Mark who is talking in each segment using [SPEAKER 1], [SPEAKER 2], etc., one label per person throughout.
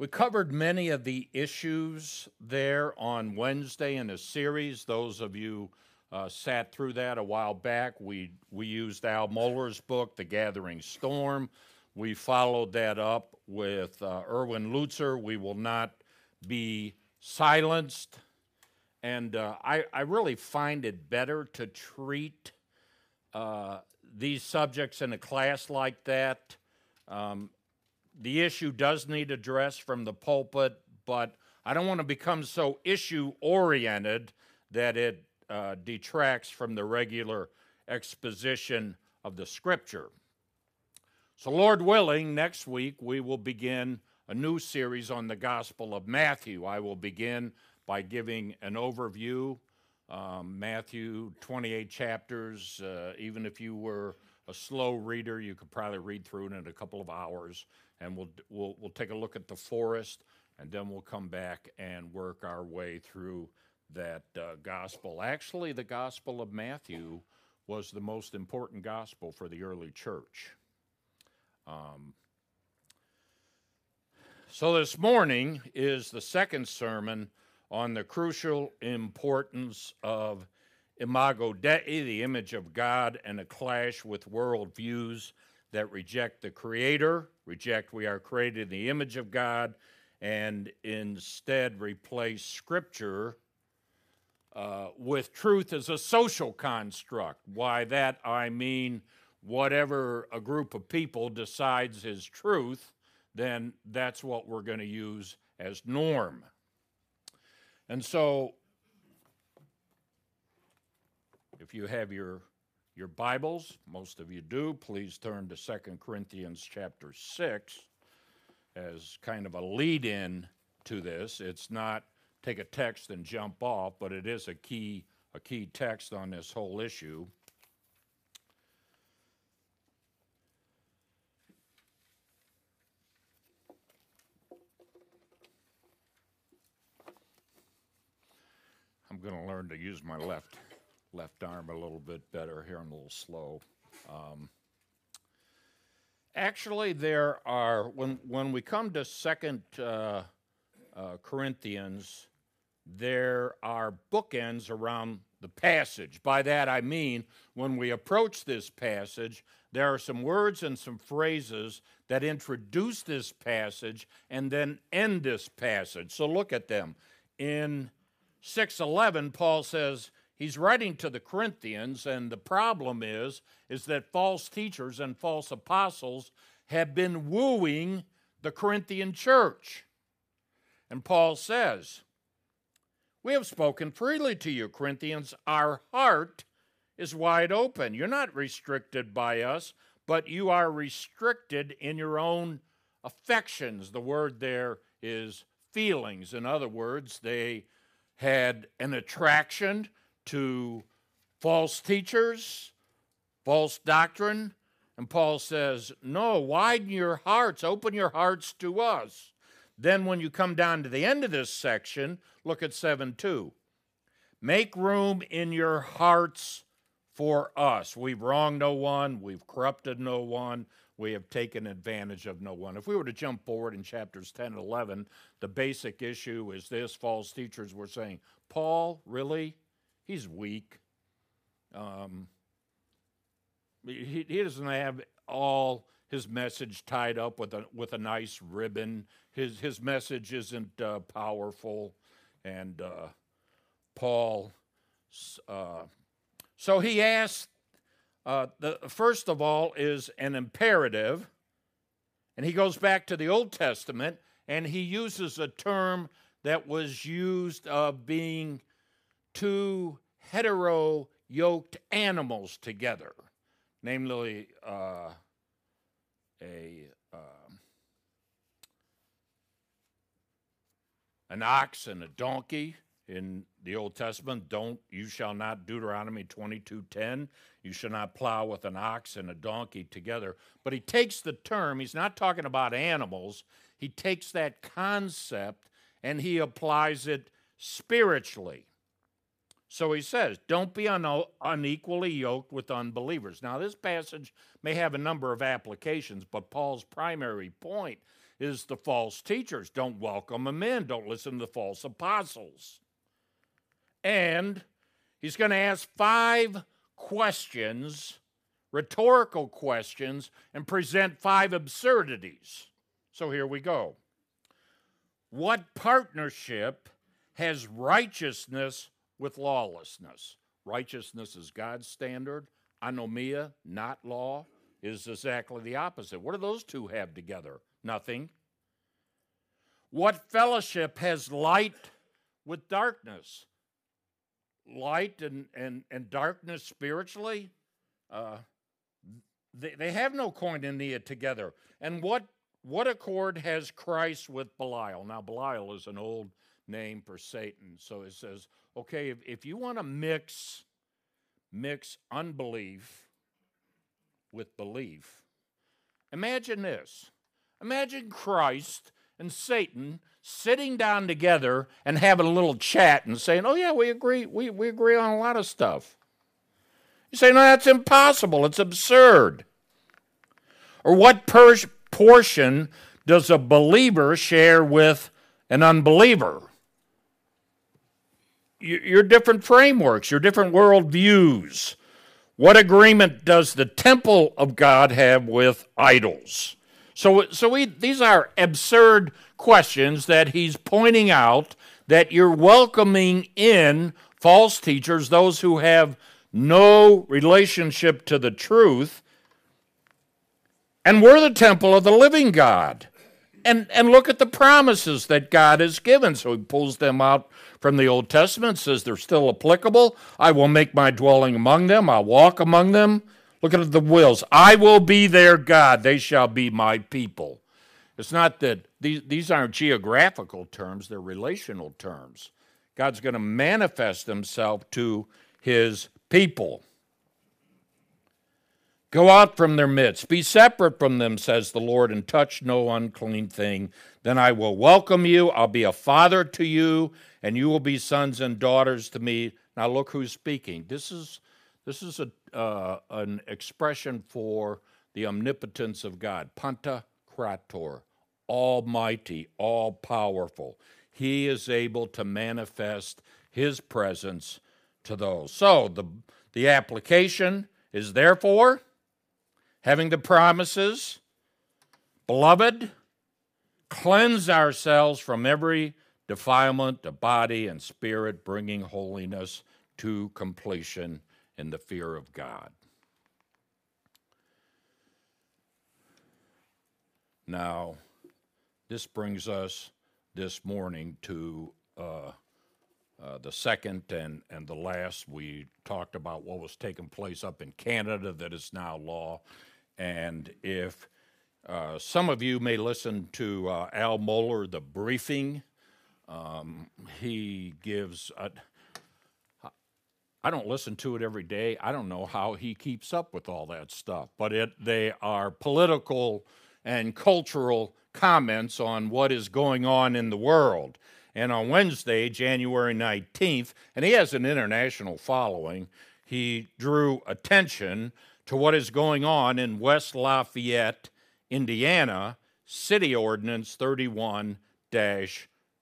[SPEAKER 1] We covered many of the issues there on Wednesday in a series. Those of you uh, sat through that a while back. We we used Al Mohler's book, The Gathering Storm. We followed that up with uh, Erwin Lutzer. We will not be silenced. And uh, I, I really find it better to treat uh, these subjects in a class like that. Um, the issue does need address from the pulpit, but I don't want to become so issue oriented that it uh, detracts from the regular exposition of the scripture. So, Lord willing, next week we will begin a new series on the Gospel of Matthew. I will begin by giving an overview. Um, Matthew, 28 chapters. Uh, even if you were a slow reader, you could probably read through it in a couple of hours. And we'll, we'll, we'll take a look at the forest, and then we'll come back and work our way through that uh, gospel. Actually, the Gospel of Matthew was the most important gospel for the early church. Um, so, this morning is the second sermon on the crucial importance of imago Dei, the image of God, and a clash with worldviews that reject the Creator, reject we are created in the image of God, and instead replace Scripture uh, with truth as a social construct. Why that I mean whatever a group of people decides is truth, then that's what we're going to use as norm. And so, if you have your your Bibles, most of you do, please turn to 2 Corinthians chapter 6 as kind of a lead in to this. It's not take a text and jump off, but it is a key a key text on this whole issue. I'm going to learn to use my left left arm a little bit better here. I'm a little slow. Um, actually, there are when when we come to Second uh, uh, Corinthians, there are bookends around the passage. By that I mean when we approach this passage, there are some words and some phrases that introduce this passage and then end this passage. So look at them. In 6:11 Paul says he's writing to the Corinthians and the problem is is that false teachers and false apostles have been wooing the Corinthian church. And Paul says, We have spoken freely to you, Corinthians. Our heart is wide open. You're not restricted by us, but you are restricted in your own affections. The word there is feelings. In other words, they had an attraction to false teachers, false doctrine. And Paul says, No, widen your hearts, open your hearts to us. Then, when you come down to the end of this section, look at 7 2. Make room in your hearts for us. We've wronged no one, we've corrupted no one, we have taken advantage of no one. If we were to jump forward in chapters 10 and 11, the basic issue is this false teachers were saying, Paul, really? He's weak. Um, he, he doesn't have all his message tied up with a, with a nice ribbon. His, his message isn't uh, powerful. And uh, Paul, uh, so he asked uh, the first of all is an imperative, and he goes back to the Old Testament and he uses a term that was used of being two hetero yoked animals together, namely uh, a uh, an ox and a donkey in the Old Testament, don't you shall not Deuteronomy 22:10, you shall not plow with an ox and a donkey together. But he takes the term, he's not talking about animals, he takes that concept and he applies it spiritually. So he says, Don't be un- unequally yoked with unbelievers. Now, this passage may have a number of applications, but Paul's primary point is the false teachers. Don't welcome them in. Don't listen to the false apostles. And he's going to ask five questions, rhetorical questions, and present five absurdities. So here we go. What partnership has righteousness with lawlessness? Righteousness is God's standard. Anomia, not law, is exactly the opposite. What do those two have together? Nothing. What fellowship has light with darkness? Light and, and, and darkness spiritually? Uh, they, they have no coin in koinonia together. And what, what accord has Christ with Belial? Now, Belial is an old name for Satan. So it says, okay, if, if you want to mix, mix unbelief with belief, imagine this. Imagine Christ and Satan sitting down together and having a little chat and saying, Oh, yeah, we agree, we, we agree on a lot of stuff. You say, No, that's impossible. It's absurd. Or what per- portion does a believer share with an unbeliever? Your different frameworks, your different worldviews. What agreement does the temple of God have with idols? So, so we, these are absurd questions that he's pointing out that you're welcoming in false teachers, those who have no relationship to the truth. And we're the temple of the living God. And, and look at the promises that God has given. So he pulls them out from the Old Testament, says they're still applicable. I will make my dwelling among them, I'll walk among them. Look at the wills. I will be their God, they shall be my people. It's not that these, these aren't geographical terms, they're relational terms. God's going to manifest himself to his people. Go out from their midst, be separate from them, says the Lord, and touch no unclean thing. Then I will welcome you. I'll be a father to you, and you will be sons and daughters to me. Now look who's speaking. This is this is a, uh, an expression for the omnipotence of God, Panta Krator, almighty, all powerful. He is able to manifest his presence to those. So the, the application is therefore having the promises, beloved, cleanse ourselves from every defilement of body and spirit, bringing holiness to completion in the fear of God. Now, this brings us this morning to uh, uh, the second and, and the last. We talked about what was taking place up in Canada that is now law. And if uh, some of you may listen to uh, Al Mohler, the briefing, um, he gives. I don't listen to it every day. I don't know how he keeps up with all that stuff, but it they are political and cultural comments on what is going on in the world. And on Wednesday, January 19th, and he has an international following, he drew attention to what is going on in West Lafayette, Indiana, City Ordinance 31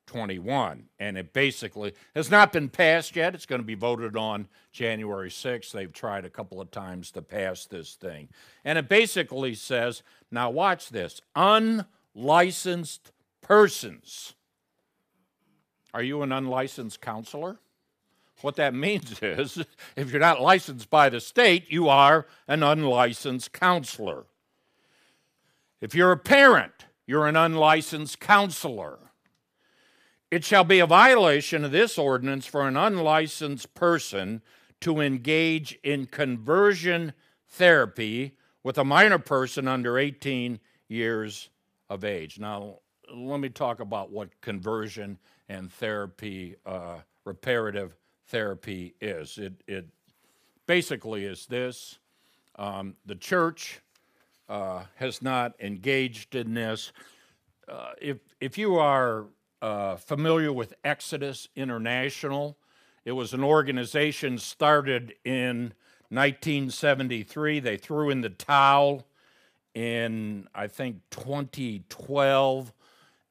[SPEAKER 1] 21. And it basically has not been passed yet. It's going to be voted on January 6th. They've tried a couple of times to pass this thing. And it basically says now, watch this unlicensed persons. Are you an unlicensed counselor? What that means is if you're not licensed by the state, you are an unlicensed counselor. If you're a parent, you're an unlicensed counselor. It shall be a violation of this ordinance for an unlicensed person to engage in conversion therapy with a minor person under 18 years of age. Now, let me talk about what conversion and therapy, uh, reparative therapy is. It, it basically is this um, the church uh, has not engaged in this. Uh, if, if you are uh, familiar with Exodus International. It was an organization started in 1973. They threw in the towel in, I think, 2012.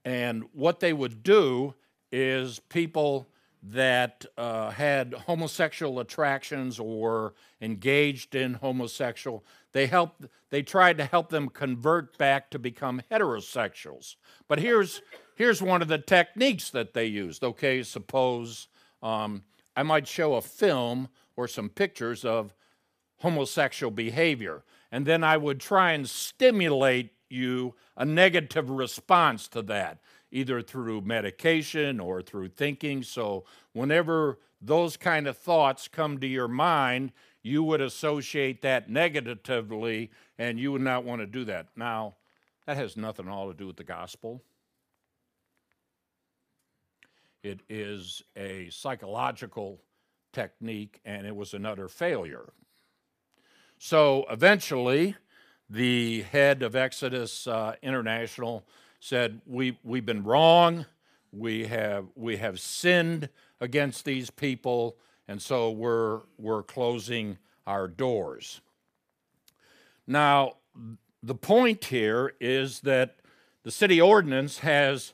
[SPEAKER 1] And what they would do is people that uh, had homosexual attractions or engaged in homosexual, they helped, they tried to help them convert back to become heterosexuals. But here's, here's one of the techniques that they used. Okay, suppose um, I might show a film or some pictures of homosexual behavior, and then I would try and stimulate you a negative response to that either through medication or through thinking. So, whenever those kind of thoughts come to your mind, you would associate that negatively and you would not want to do that. Now, that has nothing at all to do with the gospel. It is a psychological technique and it was another failure. So eventually, the head of Exodus uh, International said, we, We've been wrong. We have, we have sinned against these people, and so we're, we're closing our doors. Now, the point here is that the city ordinance has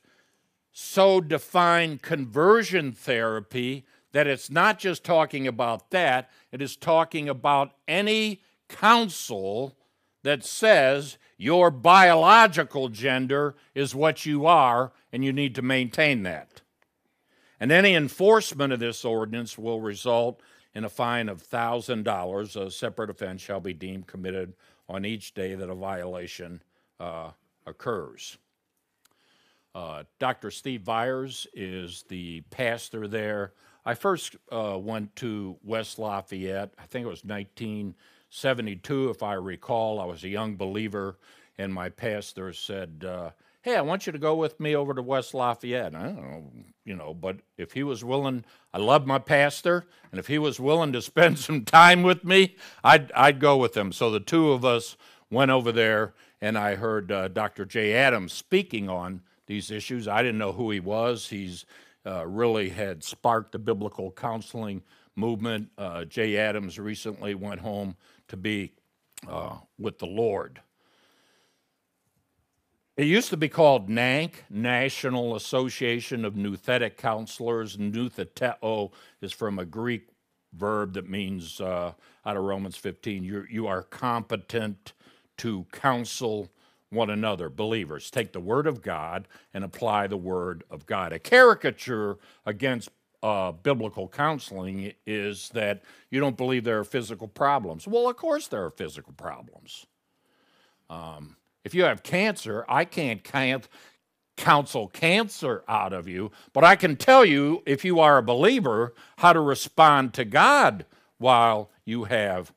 [SPEAKER 1] so defined conversion therapy that it's not just talking about that, it is talking about any counsel that says your biological gender is what you are, and you need to maintain that. And any enforcement of this ordinance will result in a fine of $1,000. A separate offense shall be deemed committed on each day that a violation uh, occurs. Uh, Dr. Steve Viars is the pastor there. I first uh, went to West Lafayette, I think it was 19- 72, if I recall. I was a young believer, and my pastor said, uh, Hey, I want you to go with me over to West Lafayette. I don't know, you know, but if he was willing, I love my pastor, and if he was willing to spend some time with me, I'd, I'd go with him. So the two of us went over there, and I heard uh, Dr. Jay Adams speaking on these issues. I didn't know who he was. He's uh, really had sparked the biblical counseling movement. Uh, Jay Adams recently went home to be uh, with the Lord. It used to be called NANC, National Association of Nouthetic Counselors. Noutheteo is from a Greek verb that means, uh, out of Romans 15, you you are competent to counsel one another, believers. Take the Word of God and apply the Word of God. A caricature against uh, biblical counseling is that you don't believe there are physical problems. Well, of course there are physical problems. Um, if you have cancer, I can't can- counsel cancer out of you, but I can tell you, if you are a believer, how to respond to God while you have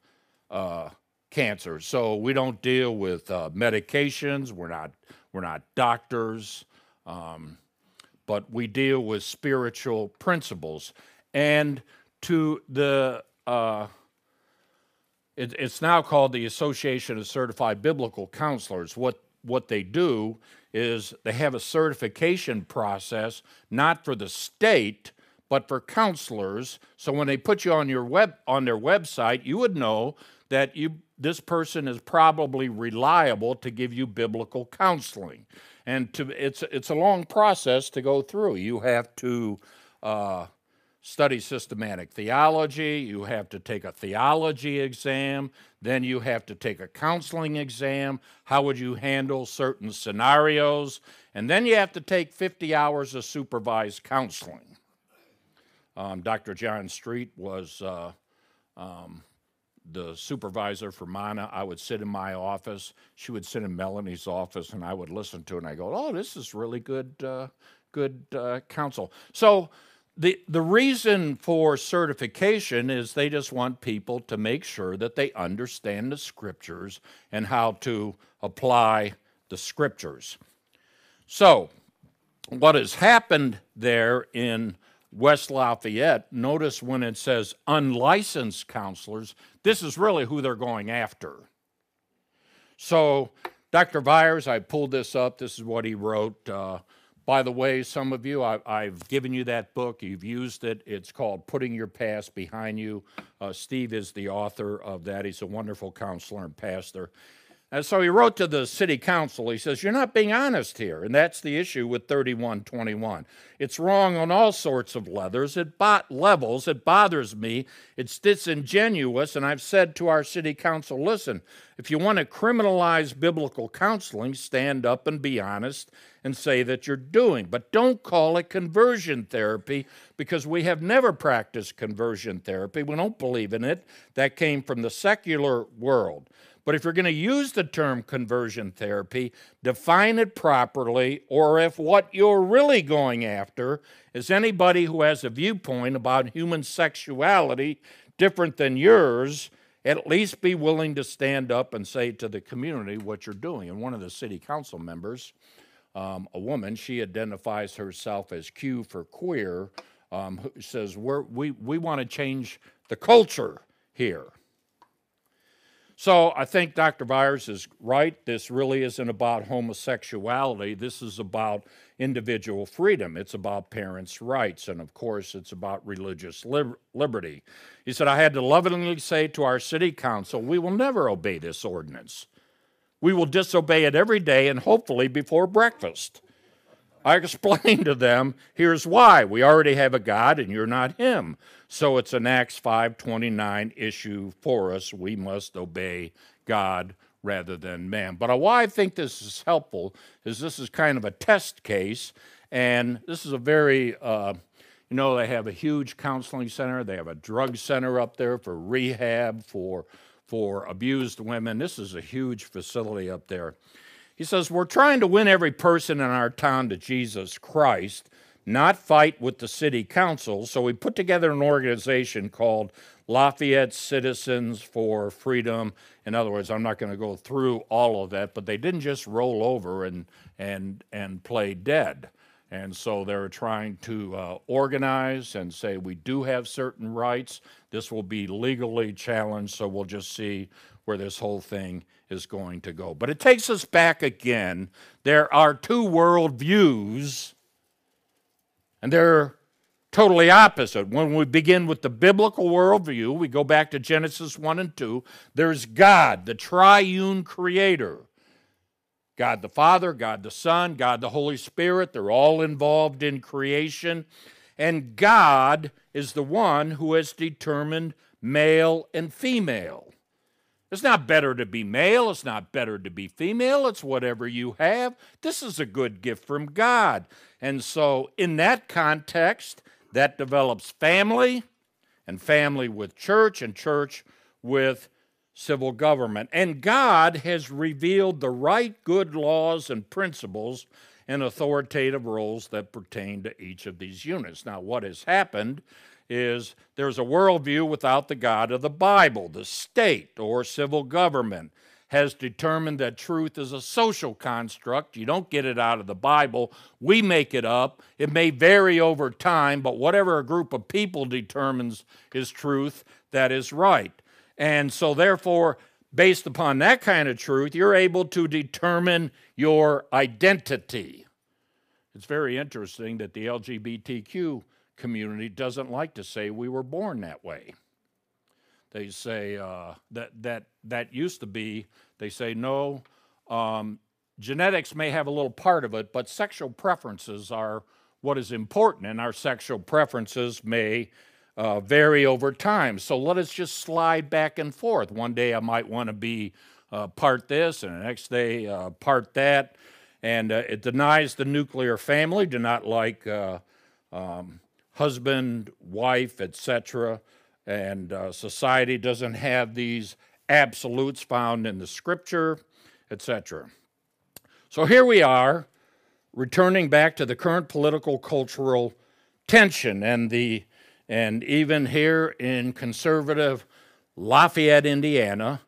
[SPEAKER 1] uh, cancer. So we don't deal with uh, medications. We're not we're not doctors. Um, but we deal with spiritual principles. And to the, uh, it, it's now called the Association of Certified Biblical Counselors. What, what they do is they have a certification process, not for the state, but for counselors. So when they put you on your web on their website, you would know that you this person is probably reliable to give you biblical counseling and to it's it's a long process to go through. You have to uh, study systematic theology. You have to take a theology exam. Then you have to take a counseling exam. How would you handle certain scenarios? And then you have to take 50 hours of supervised counseling. Um, Dr. John Street was uh, um, the supervisor for Mana, I would sit in my office. She would sit in Melanie's office, and I would listen to it. And I go, "Oh, this is really good, uh, good uh, counsel." So the the reason for certification is they just want people to make sure that they understand the scriptures and how to apply the scriptures. So, what has happened there in West Lafayette, notice when it says unlicensed counselors, this is really who they're going after. So, Dr. Viars, I pulled this up. This is what he wrote. Uh, by the way, some of you, I, have given you that book. You've used it. It's called Putting Your Past Behind You. Uh, Steve is the author of that. He's a wonderful counselor and pastor. And so he wrote to the city council. He says, You're not being honest here. And that's the issue with 3121. It's wrong on all sorts of levels. It bot levels. It bothers me. It's disingenuous. And I've said to our city council, listen, if you want to criminalize biblical counseling, stand up and be honest and say that you're doing. But don't call it conversion therapy because we have never practiced conversion therapy. We don't believe in it. That came from the secular world. But if you're going to use the term conversion therapy, define it properly, or if what you're really going after is anybody who has a viewpoint about human sexuality different than yours, at least be willing to stand up and say to the community what you're doing. And one of the city council members, um, a woman, she identifies herself as Q for queer, um, says, We're, we, we want to change the culture here. So I think Dr. Viars is right. This really isn't about homosexuality. This is about individual freedom. It's about parents' rights. And of course, it's about religious lib- liberty. He said, I had to lovingly say to our city council, we will never obey this ordinance. We will disobey it every day and hopefully before breakfast. I explained to them, here's why. We already have a God and you're not him. So it's an Acts 5:29 issue for us. We must obey God rather than man. But why I think this is helpful is this is kind of a test case, and this is a very uh, you know, they have a huge counseling center. They have a drug center up there for rehab for for abused women. This is a huge facility up there. He says, We're trying to win every person in our town to Jesus Christ not fight with the city council. So we put together an organization called Lafayette Citizens for Freedom. In other words, I'm not going to go through all of that, but they didn't just roll over and and and play dead. And so they're trying to uh, organize and say we do have certain rights. This will be legally challenged, so we'll just see where this whole thing is going to go. But it takes us back again. There are two worldviews and they're totally opposite. When we begin with the biblical worldview, we go back to Genesis 1 and 2. There's God, the triune creator. God the Father, God the Son, God the Holy Spirit, they're all involved in creation. And God is the one who has determined male and female. It's not better to be male. It's not better to be female. It's whatever you have. This is a good gift from God. And so, in that context, that develops family, and family with church, and church with civil government. And God has revealed the right good laws and principles and authoritative roles that pertain to each of these units. Now, what has happened is there's a worldview without the God of the Bible. The state or civil government has determined that truth is a social construct. You don't get it out of the Bible. We make it up. It may vary over time, but whatever a group of people determines is truth, that is right. And so, therefore, based upon that kind of truth, you're able to determine your identity. It's very interesting that the LGBTQ community doesn't like to say we were born that way. They say uh, that that that used to be. They say no. Um, genetics may have a little part of it, but sexual preferences are what is important, and our sexual preferences may uh, vary over time. So let us just slide back and forth. One day I might want to be uh, part this, and the next day uh, part that. And uh, it denies the nuclear family, do not like uh, um, husband, wife, etc. And uh, society doesn't have these absolutes found in the scripture, etc. So here we are, returning back to the current political cultural tension and the and even here in conservative Lafayette, Indiana,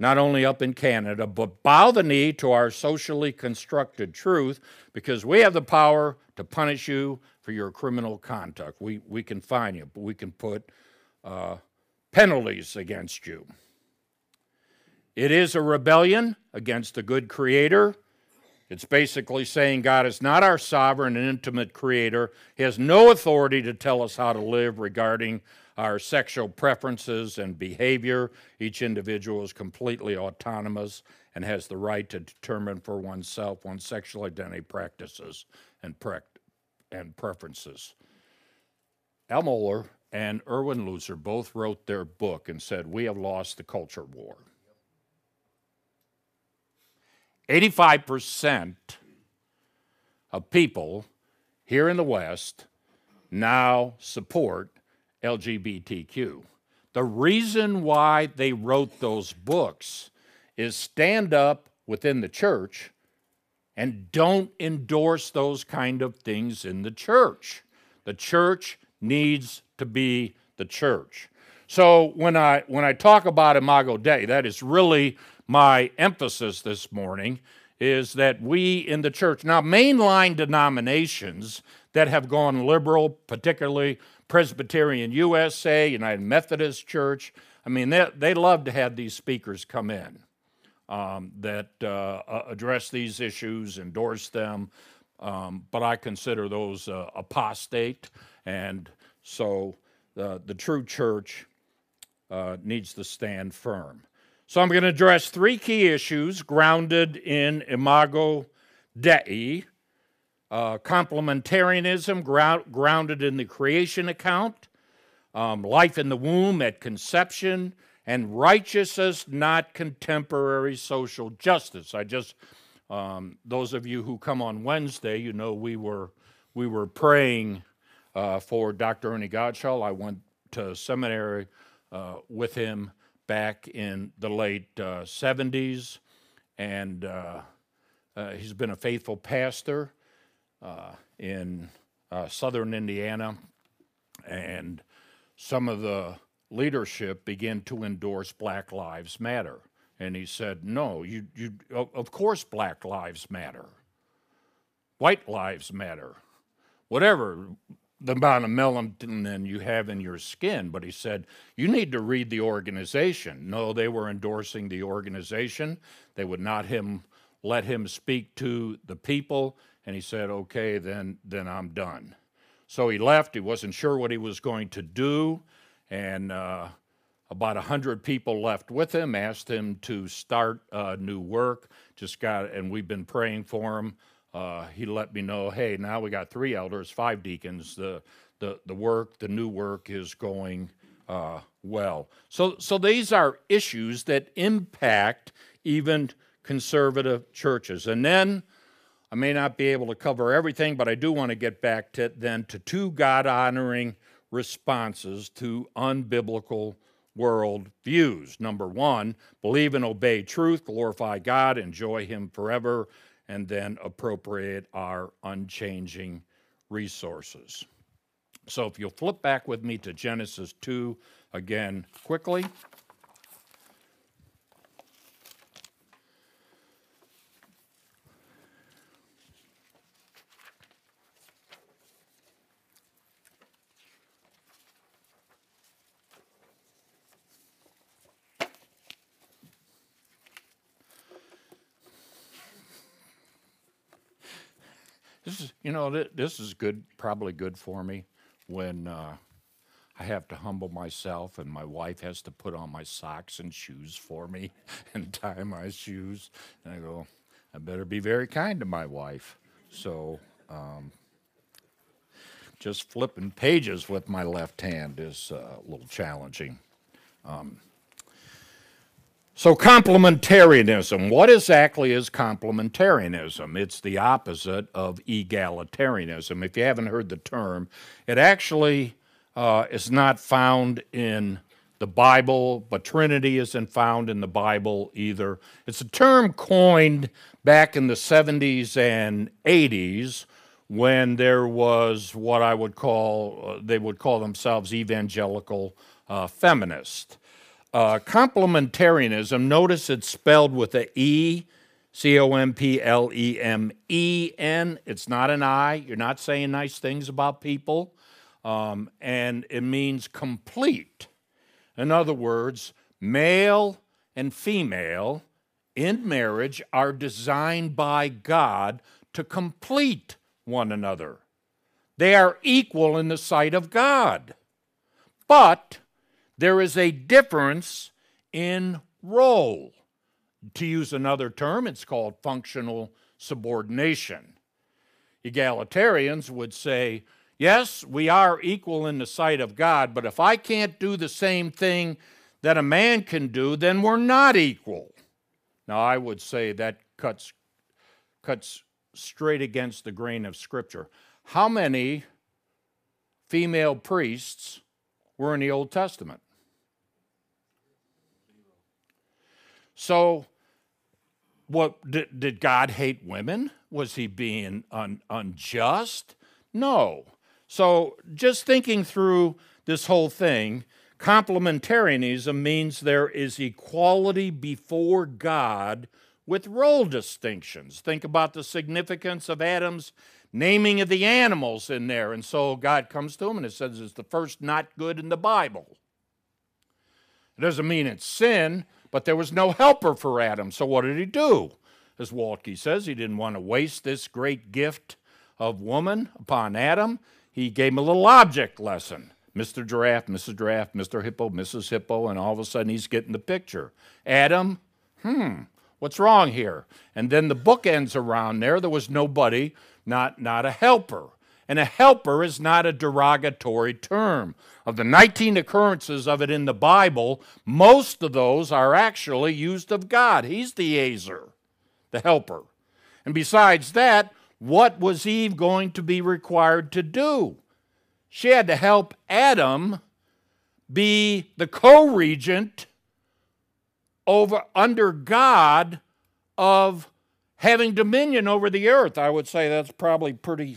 [SPEAKER 1] not only up in Canada, but bow the knee to our socially constructed truth because we have the power to punish you for your criminal conduct. We, we can fine you, but we can put uh, penalties against you. It is a rebellion against the good creator. It's basically saying God is not our sovereign and intimate creator. He has no authority to tell us how to live regarding our sexual preferences and behavior. Each individual is completely autonomous and has the right to determine for oneself one's sexual identity practices and, pre- and preferences. Al Mohler and Erwin Lutzer both wrote their book and said, We have lost the culture war. 85% of people here in the West now support LGBTQ. The reason why they wrote those books is stand up within the church and don't endorse those kind of things in the church. The church needs to be the church. So when I when I talk about Imago Dei, that is really my emphasis this morning is that we in the church, now mainline denominations that have gone liberal, particularly Presbyterian USA, United Methodist Church, I mean, they, they love to have these speakers come in um, that uh, address these issues, endorse them, um, but I consider those uh, apostate, and so uh, the true church uh, needs to stand firm. So I'm going to address three key issues grounded in Imago Dei, uh, complementarianism ground, grounded in the creation account, um, life in the womb at conception, and righteousness, not contemporary social justice. I just, um, those of you who come on Wednesday, you know we were we were praying uh, for Dr. Ernie Godshall. I went to seminary uh, with him back in the late uh, 70s, and uh, uh, he's been a faithful pastor uh, in southern Indiana. And some of the leadership began to endorse Black Lives Matter. And he said, No, you, you, of course, Black Lives Matter. White Lives Matter. Whatever the amount of melanin you have in your skin, but he said, you need to read the organization. No, they were endorsing the organization. They would not him let him speak to the people, and he said, okay, then, then I'm done. So he left. He wasn't sure what he was going to do, and uh, about 100 people left with him, asked him to start uh, new work, just got, and we've been praying for him uh, he let me know, hey, now we got three elders, five deacons. The the the work, the new work is going uh, well. So so these are issues that impact even conservative churches. And then I may not be able to cover everything, but I do want to get back to then to two God honoring responses to unbiblical world views. Number one, believe and obey truth, glorify God, enjoy Him forever and then appropriate our unchanging resources. So if you'll flip back with me to Genesis 2 again quickly. This is, you know, this is good, probably good for me when uh, I have to humble myself and my wife has to put on my socks and shoes for me and tie my shoes. And I go, I better be very kind to my wife. So, um, just flipping pages with my left hand is uh, a little challenging. Um, so, complementarianism. What exactly is complementarianism? It's the opposite of egalitarianism. If you haven't heard the term, it actually uh, is not found in the Bible, but Trinity isn't found in the Bible either. It's a term coined back in the 70s and 80s when there was what I would call, uh, they would call themselves evangelical uh, feminists. Uh, complementarianism, notice it's spelled with a E, C O M P L E M E N. It's not an I. You're not saying nice things about people. Um, and it means complete. In other words, male and female in marriage are designed by God to complete one another. They are equal in the sight of God. But there is a difference in role. To use another term, it's called functional subordination. Egalitarians would say, yes, we are equal in the sight of God, but if I can't do the same thing that a man can do, then we're not equal. Now, I would say that cuts, cuts straight against the grain of Scripture. How many female priests were in the Old Testament? So, what did, did God hate women? Was he being un, unjust? No. So, just thinking through this whole thing, complementarianism means there is equality before God with role distinctions. Think about the significance of Adam's naming of the animals in there. And so God comes to him and it says it's the first not good in the Bible. It doesn't mean it's sin, but there was no helper for Adam. So what did he do? As Waltke says, he didn't want to waste this great gift of woman upon Adam. He gave him a little object lesson. Mr. Giraffe, Mrs. Giraffe, Mr. Hippo, Mrs. Hippo, and all of a sudden he's getting the picture. Adam, hmm, what's wrong here? And then the book ends around there. There was nobody, not, not a helper. And a helper is not a derogatory term. Of the 19 occurrences of it in the Bible, most of those are actually used of God. He's the Azer, the helper. And besides that, what was Eve going to be required to do? She had to help Adam be the co regent over under God of having dominion over the earth. I would say that's probably pretty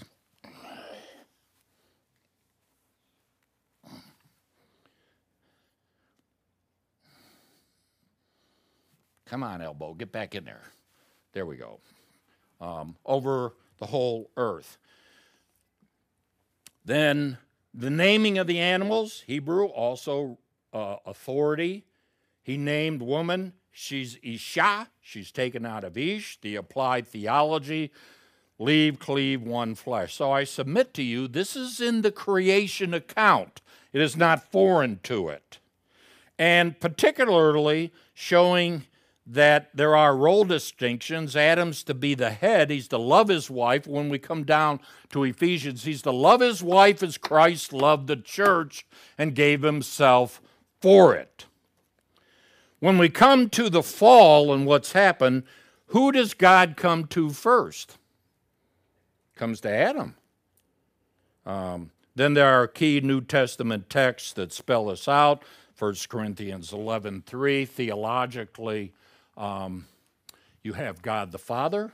[SPEAKER 1] Come on, elbow, get back in there. There we go. Um, over the whole earth. Then the naming of the animals, Hebrew, also uh, authority. He named woman, she's Isha, she's taken out of Ish, the applied theology, leave, cleave, one flesh. So I submit to you, this is in the creation account. It is not foreign to it. And particularly showing that there are role distinctions. Adam's to be the head, he's to love his wife. When we come down to Ephesians, he's to love his wife as Christ loved the church and gave himself for it. When we come to the fall and what's happened, who does God come to first? Comes to Adam. Um, then there are key New Testament texts that spell this out. 1 Corinthians 11:3 theologically um, you have God the Father,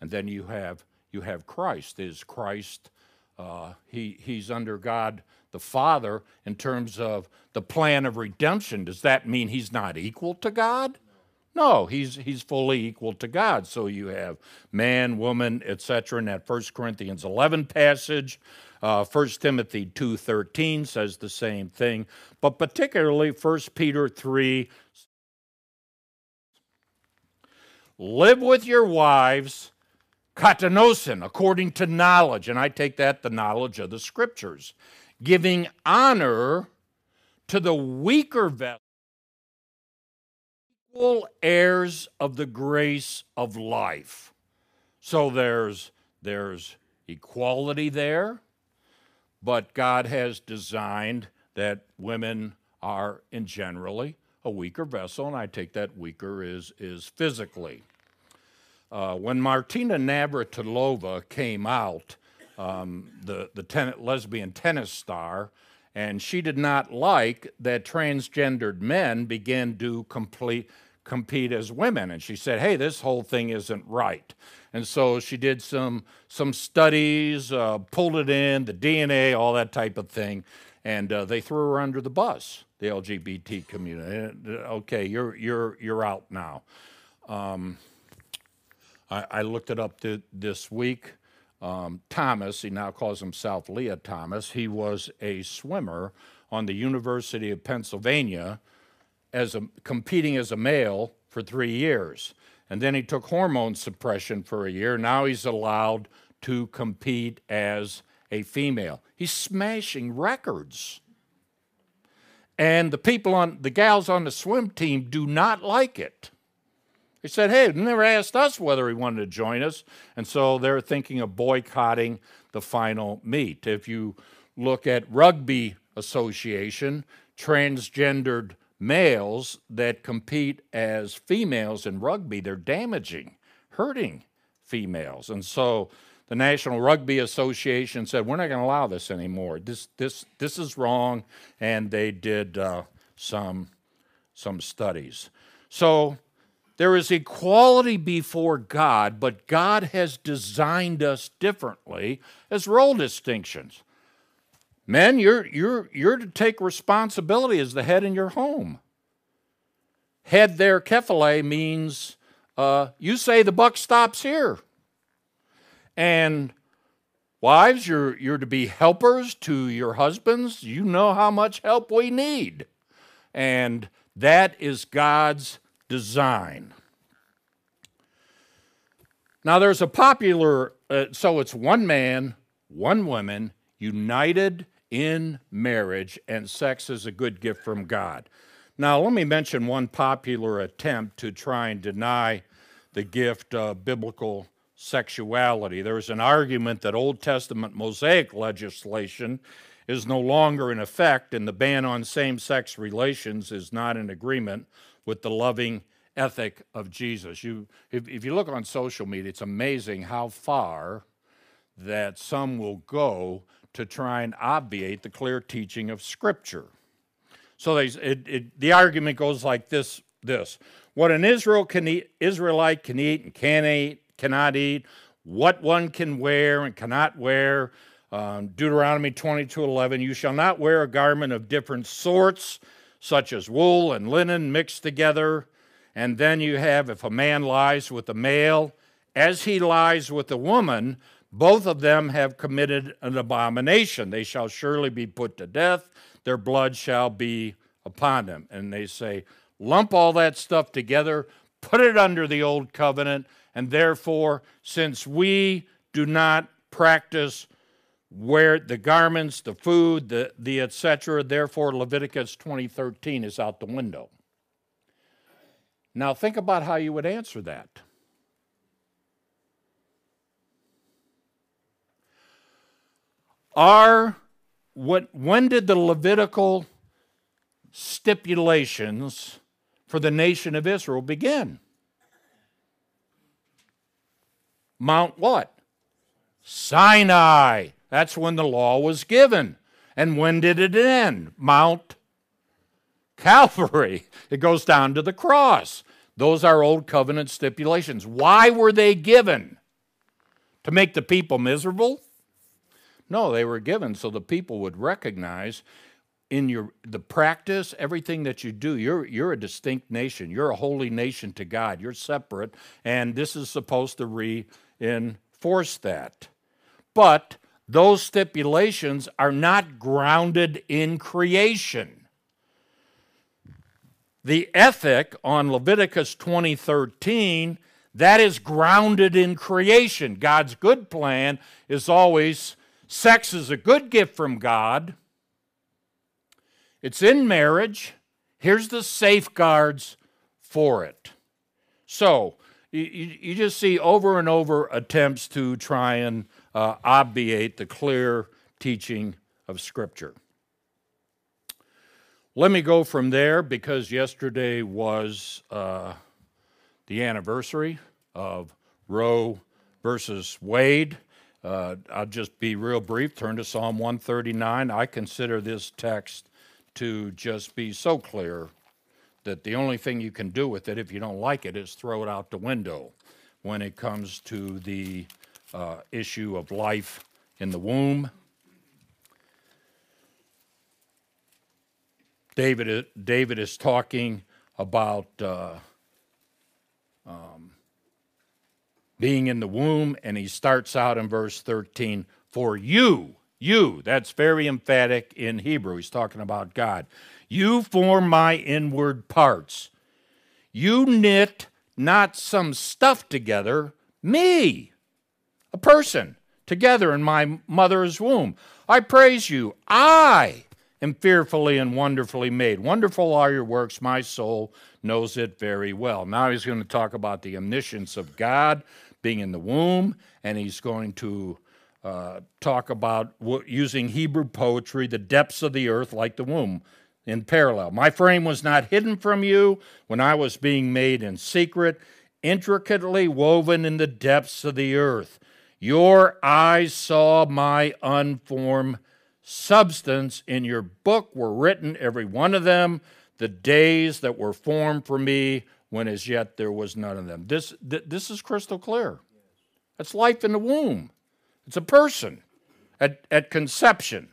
[SPEAKER 1] and then you have you have Christ. Is Christ? Uh, he he's under God the Father in terms of the plan of redemption. Does that mean he's not equal to God? No, he's he's fully equal to God. So you have man, woman, etc. In that First Corinthians 11 passage, uh, 1 Timothy 2:13 says the same thing, but particularly 1 Peter 3 live with your wives, kata gnosin, according to knowledge, and I take that the knowledge of the scriptures, giving honor to the weaker vessel, equal heirs of the grace of life. So there's there's equality there, but God has designed that women are in generally a weaker vessel, and I take that weaker is, is physically. Uh, when Martina Navratilova came out, um, the, the ten, lesbian tennis star, and she did not like that transgendered men began to complete, compete as women. And she said, hey, this whole thing isn't right. And so she did some, some studies, uh, pulled it in, the DNA, all that type of thing, and uh, they threw her under the bus the LGBT community. Okay, you're you're you're out now. Um, I, I, looked it up th this week. Um, Thomas, he now calls himself Lia Thomas. He was a swimmer on the University of Pennsylvania, as a, competing as a male for three years, and then he took hormone suppression for a year. Now he's allowed to compete as a female. He's smashing records. And the people on the gals on the swim team do not like it. They said, hey, never asked us whether he wanted to join us. And so they're thinking of boycotting the final meet. If you look at rugby association, transgendered males that compete as females in rugby, they're damaging, hurting females. And so the National Rugby Association said, we're not going to allow this anymore. This, this, this is wrong. And they did uh, some, some studies. So there is equality before God, but God has designed us differently as role distinctions. Men, you're, you're, you're to take responsibility as the head in your home. Head there, kephale, means uh, you say the buck stops here. And wives, you're, you're to be helpers to your husbands. You know how much help we need. And that is God's design. Now, there's a popular, uh, so it's one man, one woman, united in marriage, and sex is a good gift from God. Now, let me mention one popular attempt to try and deny the gift of biblical sexuality. There's an argument that Old Testament Mosaic legislation is no longer in effect, and the ban on same sex relations is not in agreement with the loving ethic of Jesus. You, if, if you look on social media, it's amazing how far that some will go to try and obviate the clear teaching of Scripture. So they, it, it, the argument goes like this: This what an Israel can eat, Israelite can eat and can eat, cannot eat, what one can wear and cannot wear. Um, Deuteronomy 22:11, you shall not wear a garment of different sorts, such as wool and linen mixed together. And then you have, if a man lies with a male, as he lies with a woman, both of them have committed an abomination. They shall surely be put to death. Their blood shall be upon them. And they say, lump all that stuff together, put it under the old covenant, and therefore, since we do not practice where the garments, the food, the, the etc., therefore Leviticus 2013 is out the window. Now think about how you would answer that. Are what when did the Levitical stipulations for the nation of Israel begin? Mount what? Sinai. That's when the law was given. And when did it end? Mount Calvary. It goes down to the cross. Those are old covenant stipulations. Why were they given? To make the people miserable? No, they were given so the people would recognize in your the practice, everything that you do, you're you're a distinct nation. You're a holy nation to God. You're separate, and this is supposed to reinforce that. But those stipulations are not grounded in creation. The ethic on Leviticus 20:13 that is grounded in creation. God's good plan is always Sex is a good gift from God. It's in marriage. Here's the safeguards for it. So, you, you just see over and over attempts to try and uh, obviate the clear teaching of Scripture. Let me go from there because yesterday was uh, the anniversary of Roe versus Wade. Uh, I'll just be real brief. Turn to Psalm 139. I consider this text to just be so clear that the only thing you can do with it, if you don't like it, is throw it out the window when it comes to the uh, issue of life in the womb. David, David is talking about uh, um, being in the womb, and he starts out in verse 13 for you, you, that's very emphatic in Hebrew. He's talking about God. You form my inward parts. You knit not some stuff together, me, a person, together in my mother's womb. I praise you. I am fearfully and wonderfully made. Wonderful are your works, my soul knows it very well. Now he's going to talk about the omniscience of God being in the womb, and he's going to uh, talk about using Hebrew poetry, the depths of the earth like the womb in parallel. My frame was not hidden from you when I was being made in secret, intricately woven in the depths of the earth. Your eyes saw my unformed substance. In your book were written, every one of them, the days that were formed for me when as yet there was none of them. This, th- this is crystal clear. It's life in the womb, it's a person at, at conception.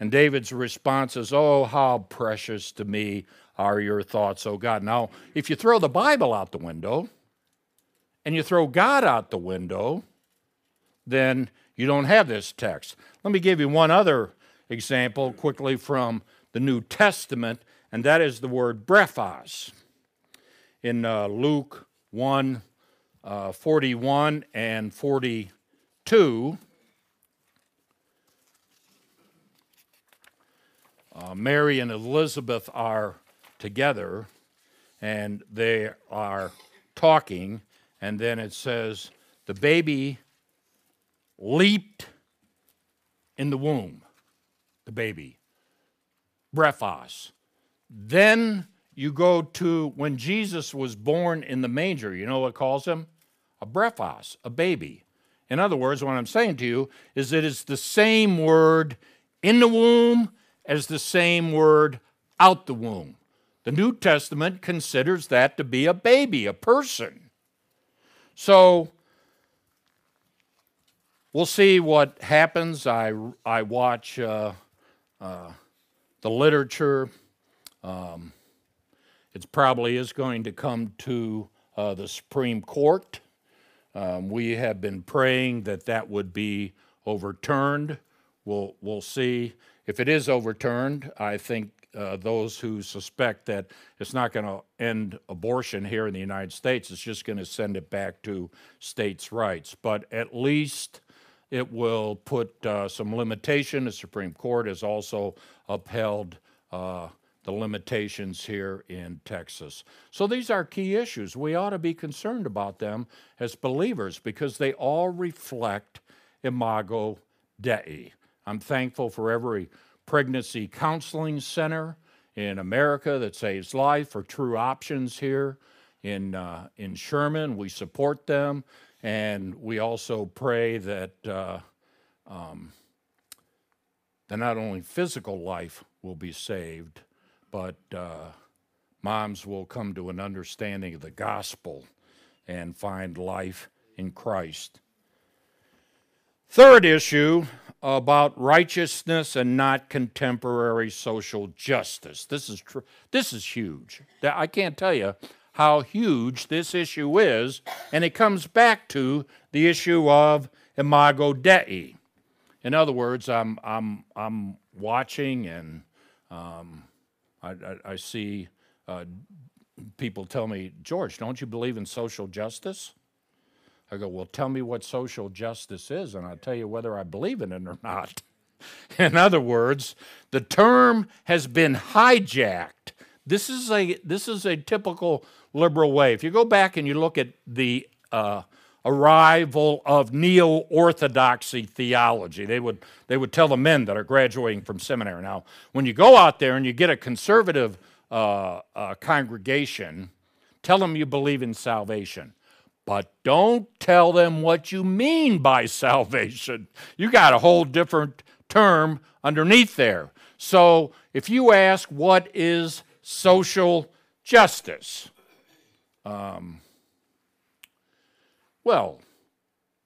[SPEAKER 1] And David's response is, Oh, how precious to me are your thoughts, O God. Now, if you throw the Bible out the window and you throw God out the window, then you don't have this text. Let me give you one other example quickly from the New Testament, and that is the word brephos. In uh, Luke 1 uh, 41 and 42, uh, Mary and Elizabeth are together and they are talking, and then it says, the baby leaped in the womb, the baby. Brephos. Then you go to when Jesus was born in the manger, you know what calls him? A brephos, a baby. In other words, what I'm saying to you is that it's the same word in the womb as the same word out the womb. The New Testament considers that to be a baby, a person. So we'll see what happens. I, I watch uh, uh, the literature. Um, it probably is going to come to uh, the Supreme Court. Um, we have been praying that that would be overturned. We'll, we'll see. If it is overturned, I think uh, those who suspect that it's not going to end abortion here in the United States, it's just going to send it back to states' rights. But at least it will put uh, some limitation. The Supreme Court has also upheld uh, the limitations here in Texas. So these are key issues. We ought to be concerned about them as believers because they all reflect Imago Dei. I'm thankful for every pregnancy counseling center in America that saves life for true options here in, uh, in Sherman. We support them. And we also pray that, uh, um, that not only physical life will be saved, but uh, moms will come to an understanding of the gospel and find life in Christ. Third issue about righteousness and not contemporary social justice. This is tr- this is huge. I can't tell you how huge this issue is, and it comes back to the issue of imago Dei. In other words, I'm, I'm, I'm watching and um, I, I, I, see uh, people tell me, George, don't you believe in social justice? I go, well, tell me what social justice is, and I'll tell you whether I believe in it or not. in other words, the term has been hijacked. This is a, this is a typical liberal way. If you go back and you look at the uh, arrival of neo orthodoxy theology, they would, they would tell the men that are graduating from seminary. Now, when you go out there and you get a conservative uh, uh, congregation, tell them you believe in salvation. But don't tell them what you mean by salvation. You got a whole different term underneath there. So if you ask what is social justice, um, well,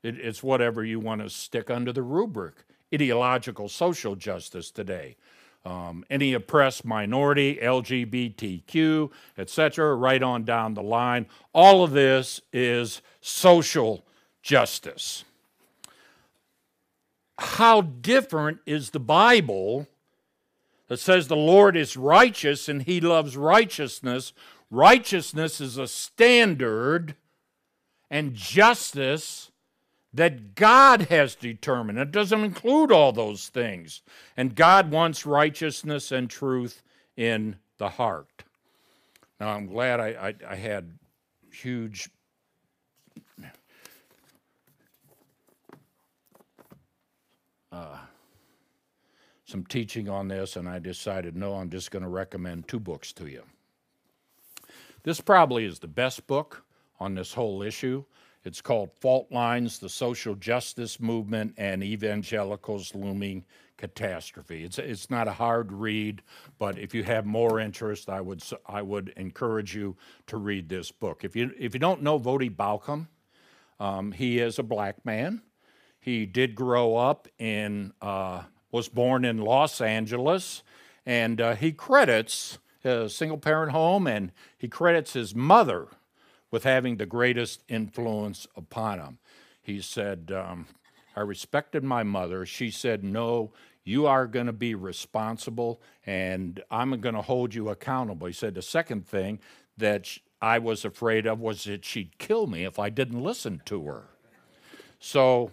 [SPEAKER 1] it, it's whatever you want to stick under the rubric. Ideological social justice today. Um, any oppressed minority, LGBTQ, etc., right on down the line. All of this is social justice. How different is the Bible that says the Lord is righteous and he loves righteousness Righteousness is a standard and justice that God has determined. It doesn't include all those things. And God wants righteousness and truth in the heart. Now, I'm glad I, I, I had huge uh, some teaching on this, and I decided, no, I'm just going to recommend two books to you. This probably is the best book on this whole issue. It's called Fault Lines The Social Justice Movement and Evangelicals Looming Catastrophe. It's, it's not a hard read, but if you have more interest, I would, I would encourage you to read this book. If you, if you don't know Voddie Baucham, um, he is a black man. He did grow up in, uh, was born in Los Angeles, and uh, he credits a single parent home and he credits his mother with having the greatest influence upon him. He said, um, I respected my mother. She said, No, you are going to be responsible and I'm going to hold you accountable. He said, The second thing that I was afraid of was that she'd kill me if I didn't listen to her. So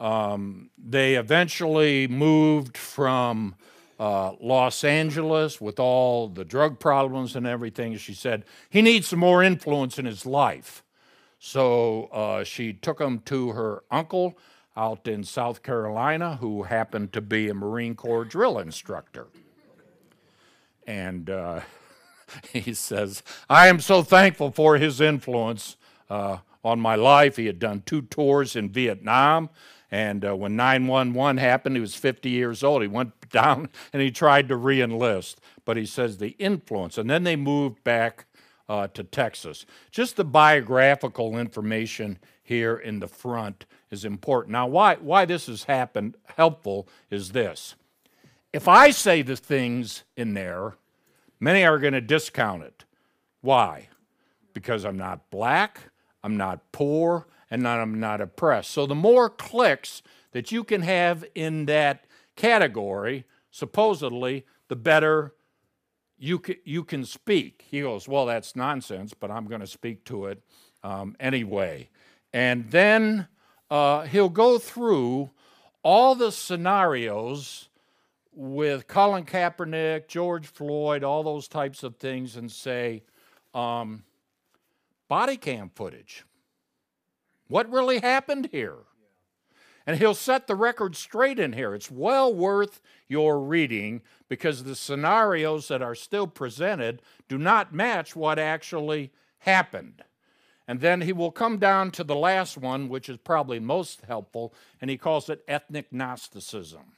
[SPEAKER 1] um, they eventually moved from uh, Los Angeles with all the drug problems and everything. She said he needs some more influence in his life. So uh, she took him to her uncle out in South Carolina, who happened to be a Marine Corps drill instructor. And uh, he says, I am so thankful for his influence uh, on my life. He had done two tours in Vietnam. And uh, when 911 happened, he was 50 years old. He went down and he tried to re enlist. But he says the influence. And then they moved back uh, to Texas. Just the biographical information here in the front is important. Now, why, why this has happened, helpful, is this. If I say the things in there, many are going to discount it. Why? Because I'm not black, I'm not poor, and I'm not oppressed. So the more clicks that you can have in that category, supposedly, the better you can, you can speak. He goes, Well, that's nonsense, but I'm going to speak to it um, anyway. And then uh, he'll go through all the scenarios with Colin Kaepernick, George Floyd, all those types of things, and say, um, body cam footage. What really happened here? And he'll set the record straight in here. It's well worth your reading because the scenarios that are still presented do not match what actually happened. And then he will come down to the last one, which is probably most helpful, and he calls it ethnic Gnosticism.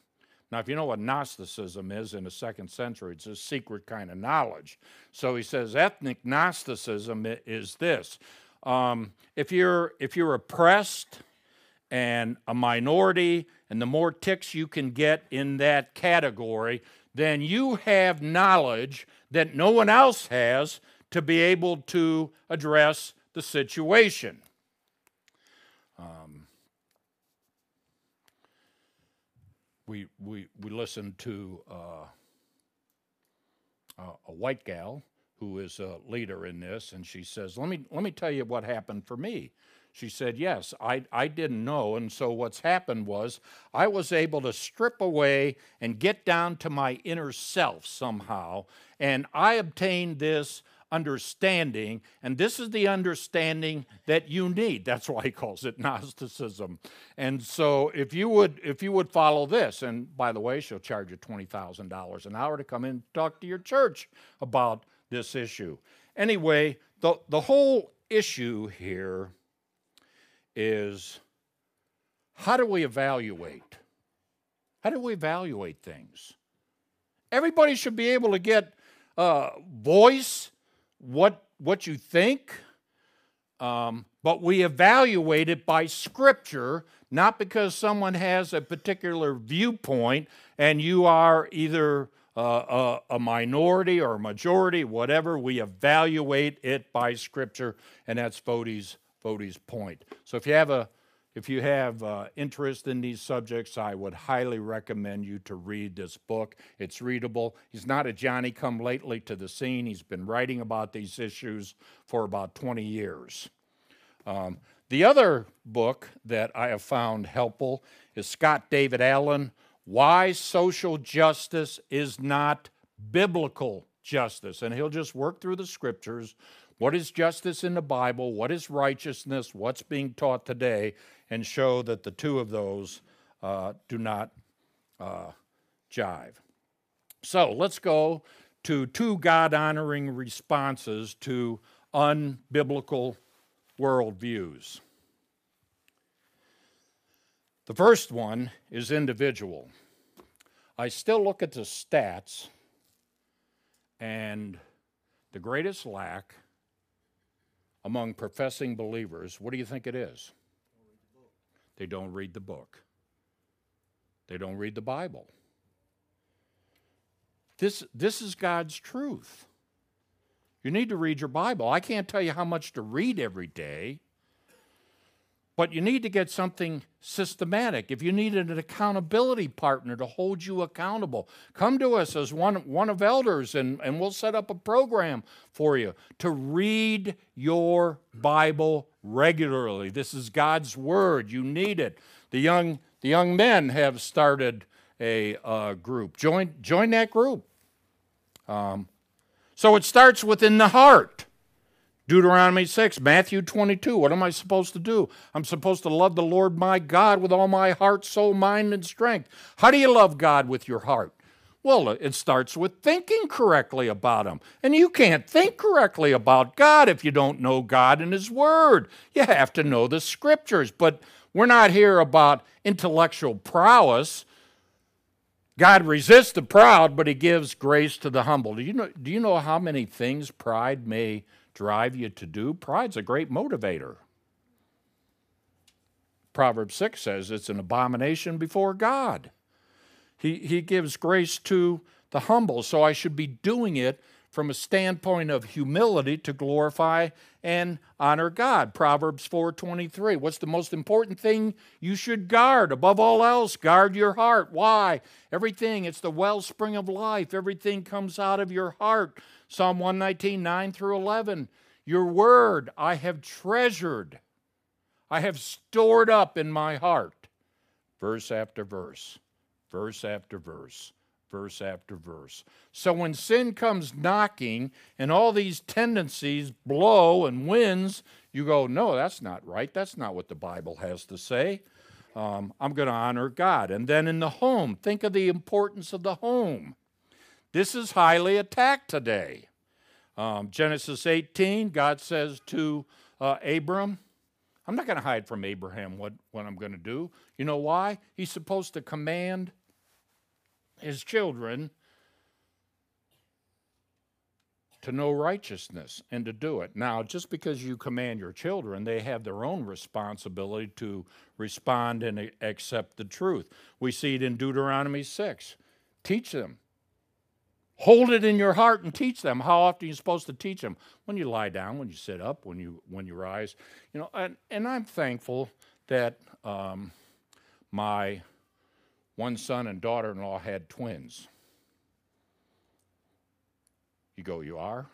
[SPEAKER 1] Now, if you know what Gnosticism is in the second century, it's a secret kind of knowledge. So he says ethnic Gnosticism is this um, if you're if you're oppressed and a minority, and the more ticks you can get in that category, then you have knowledge that no one else has to be able to address the situation. Um, we, we, we listened to uh, a white gal who is a leader in this, and she says, "Let me let me tell you what happened for me." She said, "Yes, I I didn't know, and so what's happened was I was able to strip away and get down to my inner self somehow, and I obtained this." understanding, and this is the understanding that you need. That's why he calls it Gnosticism. And so, if you would, if you would follow this, and by the way, she'll charge you twenty thousand dollars an hour to come in and talk to your church about this issue. Anyway, the, the whole issue here is how do we evaluate? How do we evaluate things? Everybody should be able to get uh, voice what what you think, um, but we evaluate it by Scripture, not because someone has a particular viewpoint and you are either uh, a, a, minority or a majority, whatever. We evaluate it by Scripture, and that's Voddie's point. So if you have a if you have uh, interest in these subjects, I would highly recommend you to read this book. It's readable. He's not a Johnny come lately to the scene. He's been writing about these issues for about 20 years. Um, the other book that I have found helpful is Scott David Allen, why social justice is not biblical justice. And he'll just work through the scriptures. What is justice in the Bible? What is righteousness? What's being taught today? And show that the two of those uh, do not uh, jive. So let's go to two God honoring responses to unbiblical worldviews. The first one is individual. I still look at the stats, and the greatest lack among professing believers, what do you think it is? They don't read the book. They don't read the Bible. This, this is God's truth. You need to read your Bible. I can't tell you how much to read every day, but you need to get something systematic. If you need an accountability partner to hold you accountable, come to us as one, one of elders and, and we'll set up a program for you to read your Bible regularly. This is God's Word. You need it. The young, the young men have started a uh, group. Join, join that group. Um, so it starts within the heart. Deuteronomy 6, Matthew 22. What am I supposed to do? I'm supposed to love the Lord my God with all my heart, soul, mind, and strength. How do you love God with your heart? Well, it starts with thinking correctly about Him. And you can't think correctly about God if you don't know God and His Word. You have to know the Scriptures. But we're not here about intellectual prowess. God resists the proud, but He gives grace to the humble. Do you know, do you know how many things pride may drive you to do. Pride's a great motivator. Proverbs 6 says it's an abomination before God. He, he gives grace to the humble, so I should be doing it from a standpoint of humility to glorify and honor God. Proverbs 4:23. What's the most important thing you should guard? Above all else, guard your heart. Why? Everything, it's the wellspring of life. Everything comes out of your heart. Psalm 119, 9 through 11. Your word I have treasured, I have stored up in my heart. Verse after verse, verse after verse, verse after verse. So when sin comes knocking and all these tendencies blow and winds, you go, no, that's not right. That's not what the Bible has to say. Um, I'm going to honor God. And then in the home, think of the importance of the home. This is highly attacked today. Um, Genesis 18, God says to uh, Abram, I'm not going to hide from Abraham what, what I'm going to do. You know why? He's supposed to command his children to know righteousness and to do it. Now, just because you command your children, they have their own responsibility to respond and accept the truth. We see it in Deuteronomy 6. Teach them Hold it in your heart and teach them. How often are you supposed to teach them? When you lie down, when you sit up, when you when you rise. You know, and, and I'm thankful that um, my one son and daughter-in-law had twins. You go, you are?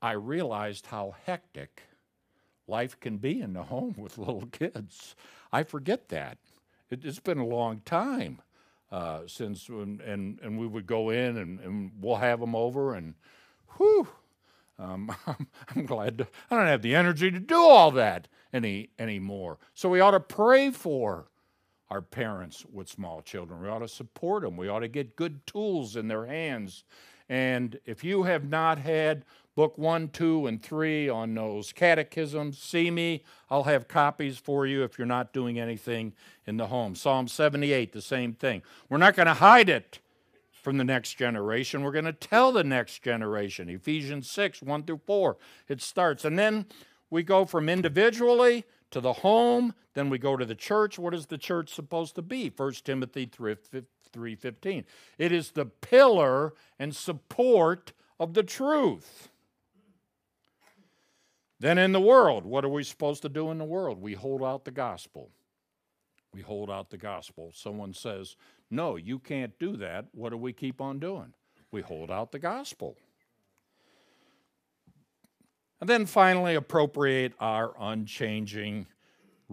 [SPEAKER 1] I realized how hectic life can be in the home with little kids. I forget that. It, has been a long time uh, since and, and we would go in and, and we'll have them over and whew um, I'm, I'm, glad to, I don't have the energy to do all that any anymore. So we ought to pray for our parents with small children. We ought to support them. We ought to get good tools in their hands. And if you have not had book one, two, and three on those catechisms. See me. I'll have copies for you if you're not doing anything in the home. Psalm 78, the same thing. We're not going to hide it from the next generation. We're going to tell the next generation. Ephesians 6, 1 through 4, it starts. And then we go from individually to the home, then we go to the church. What is the church supposed to be? 1 Timothy 3:15. It is the pillar and support of the truth. Then in the world, what are we supposed to do in the world? We hold out the gospel. We hold out the gospel. Someone says, No, you can't do that. What do we keep on doing? We hold out the gospel. And then finally, appropriate our unchanging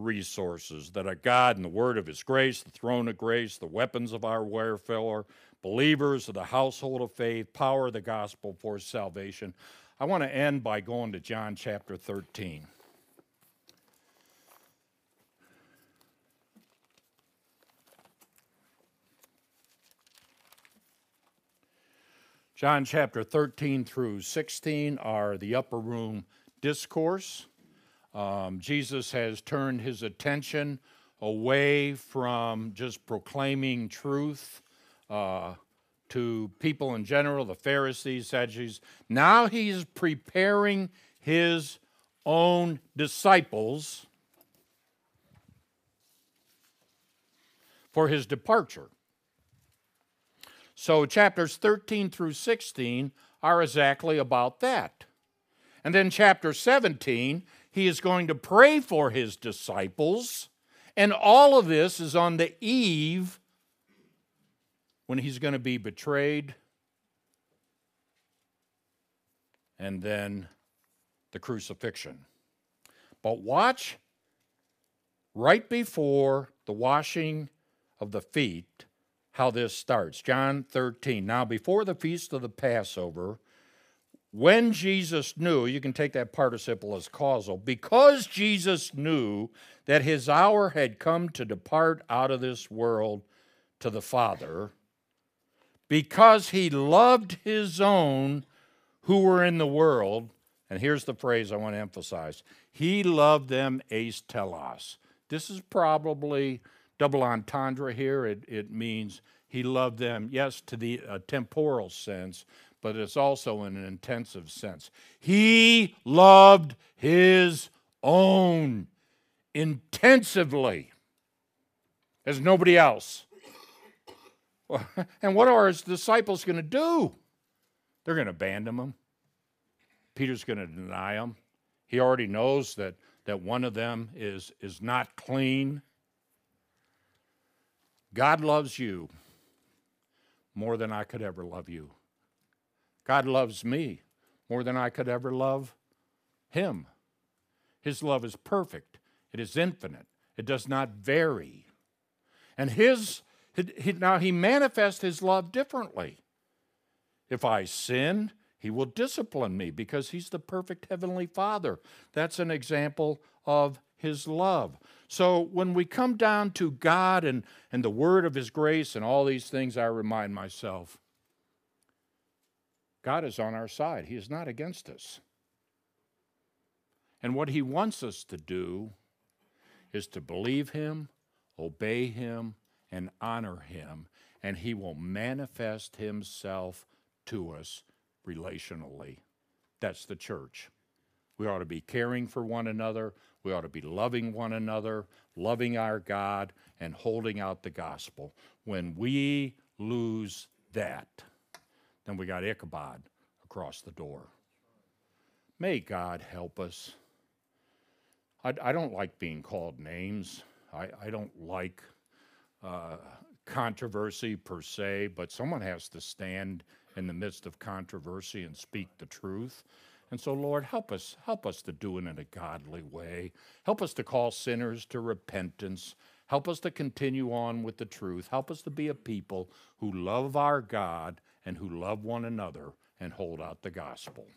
[SPEAKER 1] resources that are God and the word of his grace, the throne of grace, the weapons of our warfare, believers of the household of faith, power of the gospel for salvation. I want to end by going to John chapter 13. John chapter 13 through 16 are the upper room discourse. Um, Jesus has turned his attention away from just proclaiming truth uh, to people in general, the Pharisees, Sadducees. Now he's preparing his own disciples for his departure. So, chapters 13 through 16 are exactly about that. And then, chapter 17, he is going to pray for his disciples. And all of this is on the eve when he's going to be betrayed and then the crucifixion. But watch right before the washing of the feet how this starts. John 13. Now, before the feast of the Passover, when Jesus knew, you can take that participle as causal, because Jesus knew that his hour had come to depart out of this world to the Father, because he loved his own who were in the world, and here's the phrase I want to emphasize he loved them eis telos. This is probably double entendre here. It, it means he loved them, yes, to the uh, temporal sense, but it's also in an intensive sense. He loved his own intensively as nobody else. And what are his disciples going to do? They're going to abandon him. Peter's going to deny him. He already knows that, that one of them is, is not clean. God loves you more than I could ever love you. God loves me more than I could ever love Him. His love is perfect, it is infinite, it does not vary. And His, now He manifests His love differently. If I sin, He will discipline me because He's the perfect Heavenly Father. That's an example of His love. So when we come down to God and, and the word of His grace and all these things, I remind myself God is on our side, He is not against us. And what He wants us to do is to believe Him, obey Him, and honor Him, and He will manifest Himself to us relationally. That's the church. We ought to be caring for one another. We ought to be loving one another, loving our God, and holding out the gospel. When we lose that, then we got Ichabod across the door. May God help us. I, I don't like being called names. I, I don't like uh, controversy per se, but someone has to stand in the midst of controversy and speak the truth. And so, Lord, help us, help us to do it in a godly way. Help us to call sinners to repentance. Help us to continue on with the truth. Help us to be a people who love our God and who love one another and hold out the gospel.